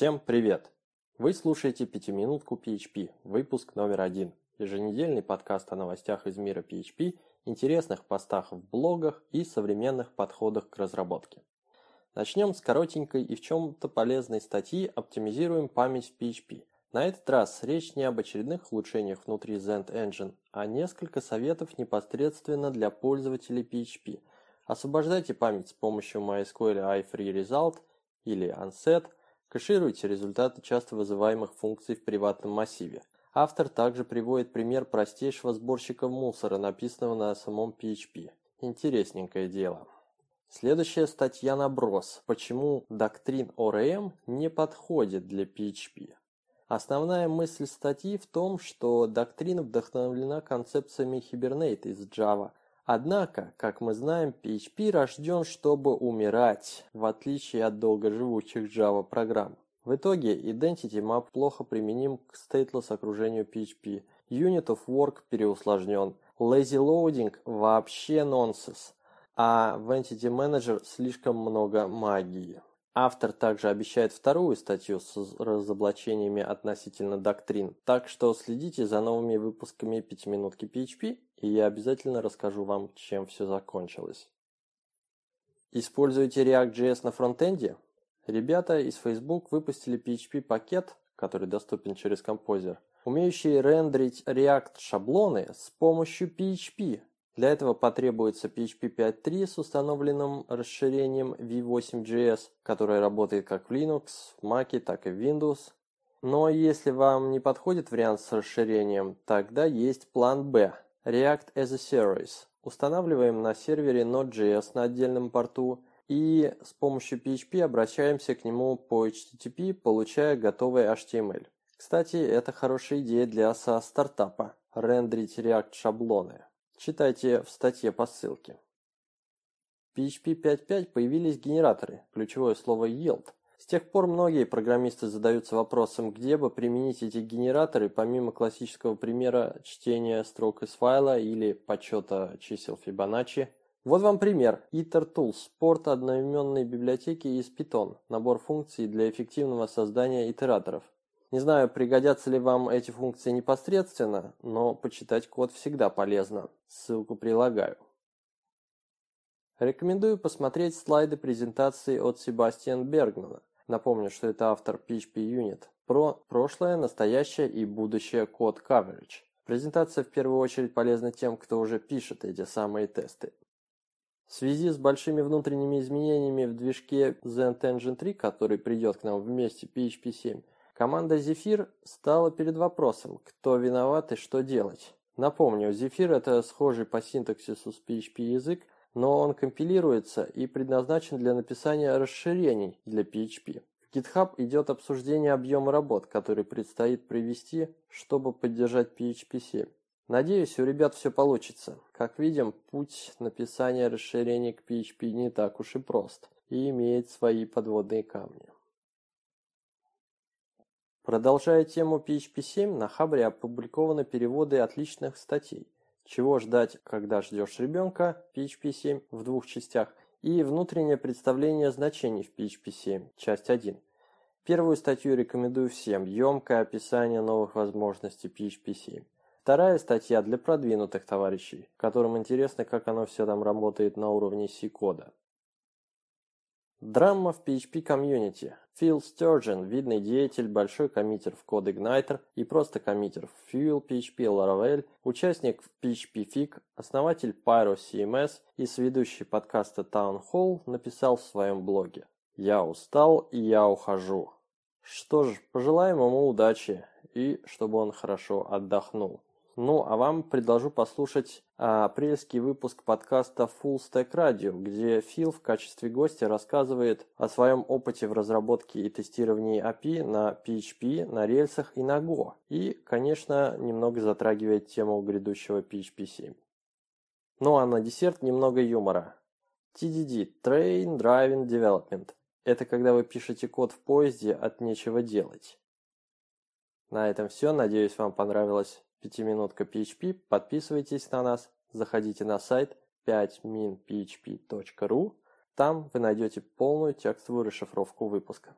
Всем привет! Вы слушаете «Пятиминутку PHP», выпуск номер один. Еженедельный подкаст о новостях из мира PHP, интересных постах в блогах и современных подходах к разработке. Начнем с коротенькой и в чем-то полезной статьи «Оптимизируем память в PHP». На этот раз речь не об очередных улучшениях внутри Zend Engine, а несколько советов непосредственно для пользователей PHP. Освобождайте память с помощью MySQL iFreeResult или Unset – Кэшируйте результаты часто вызываемых функций в приватном массиве. Автор также приводит пример простейшего сборщика мусора, написанного на самом PHP. Интересненькое дело. Следующая статья наброс. Почему доктрин ORM не подходит для PHP? Основная мысль статьи в том, что доктрина вдохновлена концепциями Hibernate из Java, Однако, как мы знаем, PHP рожден, чтобы умирать, в отличие от долгоживучих Java программ. В итоге Identity Map плохо применим к stateless окружению PHP. Unit of Work переусложнен. Lazy Loading вообще нонсенс. А в Entity Manager слишком много магии. Автор также обещает вторую статью с разоблачениями относительно доктрин, так что следите за новыми выпусками пятиминутки PHP и я обязательно расскажу вам, чем все закончилось. Используете React.js на фронтенде? Ребята из Facebook выпустили PHP-пакет, который доступен через Composer, умеющий рендерить React шаблоны с помощью PHP. Для этого потребуется PHP 5.3 с установленным расширением v8.js, которое работает как в Linux, Mac, так и в Windows. Но если вам не подходит вариант с расширением, тогда есть план B – React as a Service. Устанавливаем на сервере Node.js на отдельном порту и с помощью PHP обращаемся к нему по HTTP, получая готовый HTML. Кстати, это хорошая идея для SaaS-стартапа – рендерить React шаблоны. Читайте в статье по ссылке. В PHP 5.5 появились генераторы, ключевое слово yield – с тех пор многие программисты задаются вопросом, где бы применить эти генераторы, помимо классического примера чтения строк из файла или подсчета чисел Fibonacci. Вот вам пример. IterTools – порт одноименной библиотеки из Python, набор функций для эффективного создания итераторов. Не знаю, пригодятся ли вам эти функции непосредственно, но почитать код всегда полезно. Ссылку прилагаю. Рекомендую посмотреть слайды презентации от Себастьяна Бергмана. Напомню, что это автор PHP Unit про прошлое, настоящее и будущее код coverage. Презентация в первую очередь полезна тем, кто уже пишет эти самые тесты. В связи с большими внутренними изменениями в движке Zend Engine 3, который придет к нам вместе PHP 7, команда Zephyr стала перед вопросом, кто виноват и что делать. Напомню, Zephyr это схожий по синтаксису с PHP язык, но он компилируется и предназначен для написания расширений для PHP. В GitHub идет обсуждение объема работ, который предстоит привести, чтобы поддержать PHP 7. Надеюсь, у ребят все получится. Как видим, путь написания расширений к PHP не так уж и прост и имеет свои подводные камни. Продолжая тему PHP 7, на Хабре опубликованы переводы отличных статей – чего ждать, когда ждешь ребенка, PHP 7 в двух частях, и внутреннее представление значений в PHP 7, часть 1. Первую статью рекомендую всем, емкое описание новых возможностей PHP 7. Вторая статья для продвинутых товарищей, которым интересно, как оно все там работает на уровне C-кода. Драма в PHP комьюнити. Фил Стерджен, видный деятель, большой коммитер в CodeIgniter и просто коммитер в Fuel PHP Laravel, участник в PHP Fig, основатель Pyro CMS и сведущий подкаста Town Hall написал в своем блоге «Я устал и я ухожу». Что ж, пожелаем ему удачи и чтобы он хорошо отдохнул. Ну, а вам предложу послушать а, апрельский выпуск подкаста Full Stack Radio, где Фил в качестве гостя рассказывает о своем опыте в разработке и тестировании API на PHP, на рельсах и на Go. И, конечно, немного затрагивает тему грядущего PHP 7. Ну а на десерт немного юмора. TDD – Train Driving Development. Это когда вы пишете код в поезде от нечего делать. На этом все. Надеюсь, вам понравилось Пятиминутка PHP. Подписывайтесь на нас. Заходите на сайт 5minphp.ru. Там вы найдете полную текстовую расшифровку выпуска.